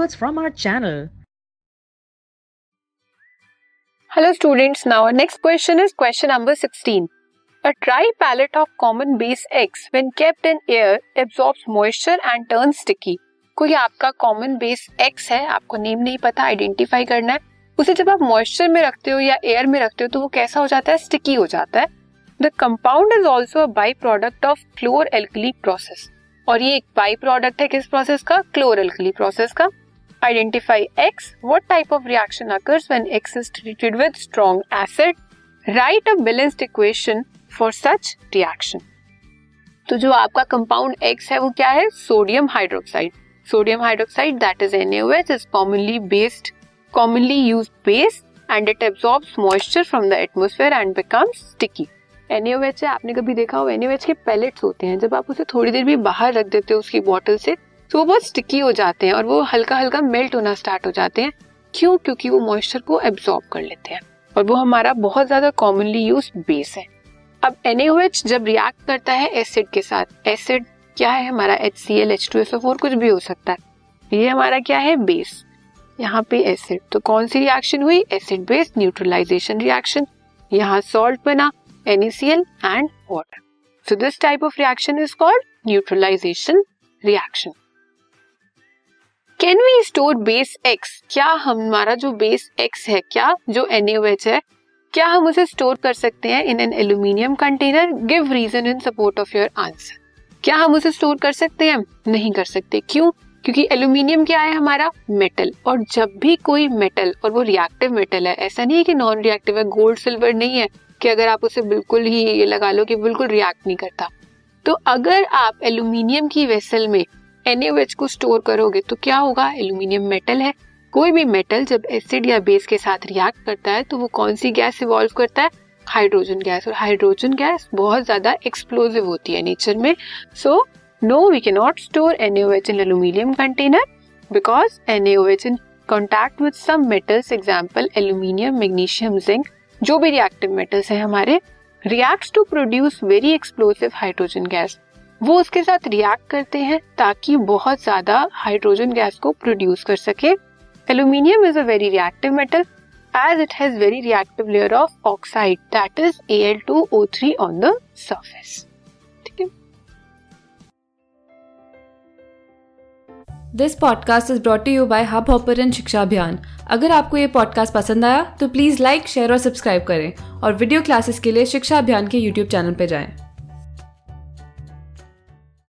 videos from our channel. Hello students, now our next question is question number 16. A dry tripalette of common base X when kept in air absorbs moisture and turns sticky. कोई आपका common base X है आपको name नहीं पता identify करना है उसे जब आप मॉइस्चर में रखते हो या एयर में रखते हो तो वो कैसा हो जाता है स्टिकी हो जाता है the compound is also by product of chlor alkali process और ये एक बाई प्रोडक्ट है किस प्रोसेस का क्लोर एल्कली प्रोसेस का identify X what type of reaction occurs when X is treated with strong acid write a balanced equation for such reaction तो जो आपका कंपाउंड एक्स है, वो क्या है? Sodium hydroxide sodium hydroxide that is NaOH is commonly based commonly used base and it absorbs moisture from the atmosphere and becomes sticky NaOH है, आपने कभी देखा हो? NaOH के पैलेट्स होते हैं। जब आप उसे थोड़ी देर भी बाहर रख देते हो उसकी बॉटल से तो वो बहुत स्टिकी हो जाते हैं और वो हल्का हल्का मेल्ट होना स्टार्ट हो जाते हैं। क्यों? क्योंकि वो मॉइस्चर को एब्सॉर्ब कर लेते हैं और वो हमारा बहुत ज़्यादा कॉमनली यूज़ बेस है। अब NaOH जब रिएक्ट करता है एसिड के साथ एसिड क्या है हमारा HCl H2SO4 कुछ भी हो सकता है। ये हमारा क्या है? बेस यहाँ पे एसिड तो कौन सी रिएक्शन हुई? एसिड बेस न्यूट्रलाइजेशन रिएक्शन यहाँ सॉल्ट बना NaCl and water so this type of reaction is called neutralization reaction can we store base X क्या हमारा जो बेस एक्स है, क्या जो NaOH है, क्या हम उसे स्टोर कर सकते हैं in an aluminium container give reason in support of your answer क्या हम उसे स्टोर कर सकते हैं? नहीं कर सकते. क्यों? क्योंकि एल्यूमिनियम क्या है हमारा? मेटल और जब भी कोई मेटल और वो रिएक्टिव मेटल है, ऐसा नहीं है कि नॉन रिएक्टिव है गोल्ड सिल्वर नहीं है, कि अगर आप उसे बिल्कुल ही ये लगा लो कि बिल्कुल रिएक्ट नहीं करता. तो अगर आप एल्यूमिनियम की वेसल में NaOH को स्टोर करोगे तो क्या होगा? एल्यूमिनियम मेटल है। कोई भी मेटल जब एसिड या बेस के साथ रिएक्ट करता है तो वो कौन सी गैस इवॉल्व करता है? हाइड्रोजन गैस और हाइड्रोजन गैस बहुत ज़्यादा एक्सप्लोजिव होती है नेचर में। So no we can not store NaOH in aluminium container because NaOH in contact with some metals example aluminium magnesium zinc जो भी रिएक्टिव मेटल्स है हमारे react to produce very explosive hydrogen gas वो उसके साथ react करते हैं ताकि बहुत ज़्यादा हाइड्रोजन गैस को प्रोड्यूस कर सके Aluminium is a very reactive metal as it has very reactive layer of oxide that is Al2O3 on the surface. ठीक है this podcast is brought you by hub hopper Shiksha Abhiyan अगर आपको ये podcast पसंद आया तो please like share और subscribe करें और वीडियो क्लासेस के लिए शिक्षा अभियान के यूट्यूब चैनल पर जाएँ।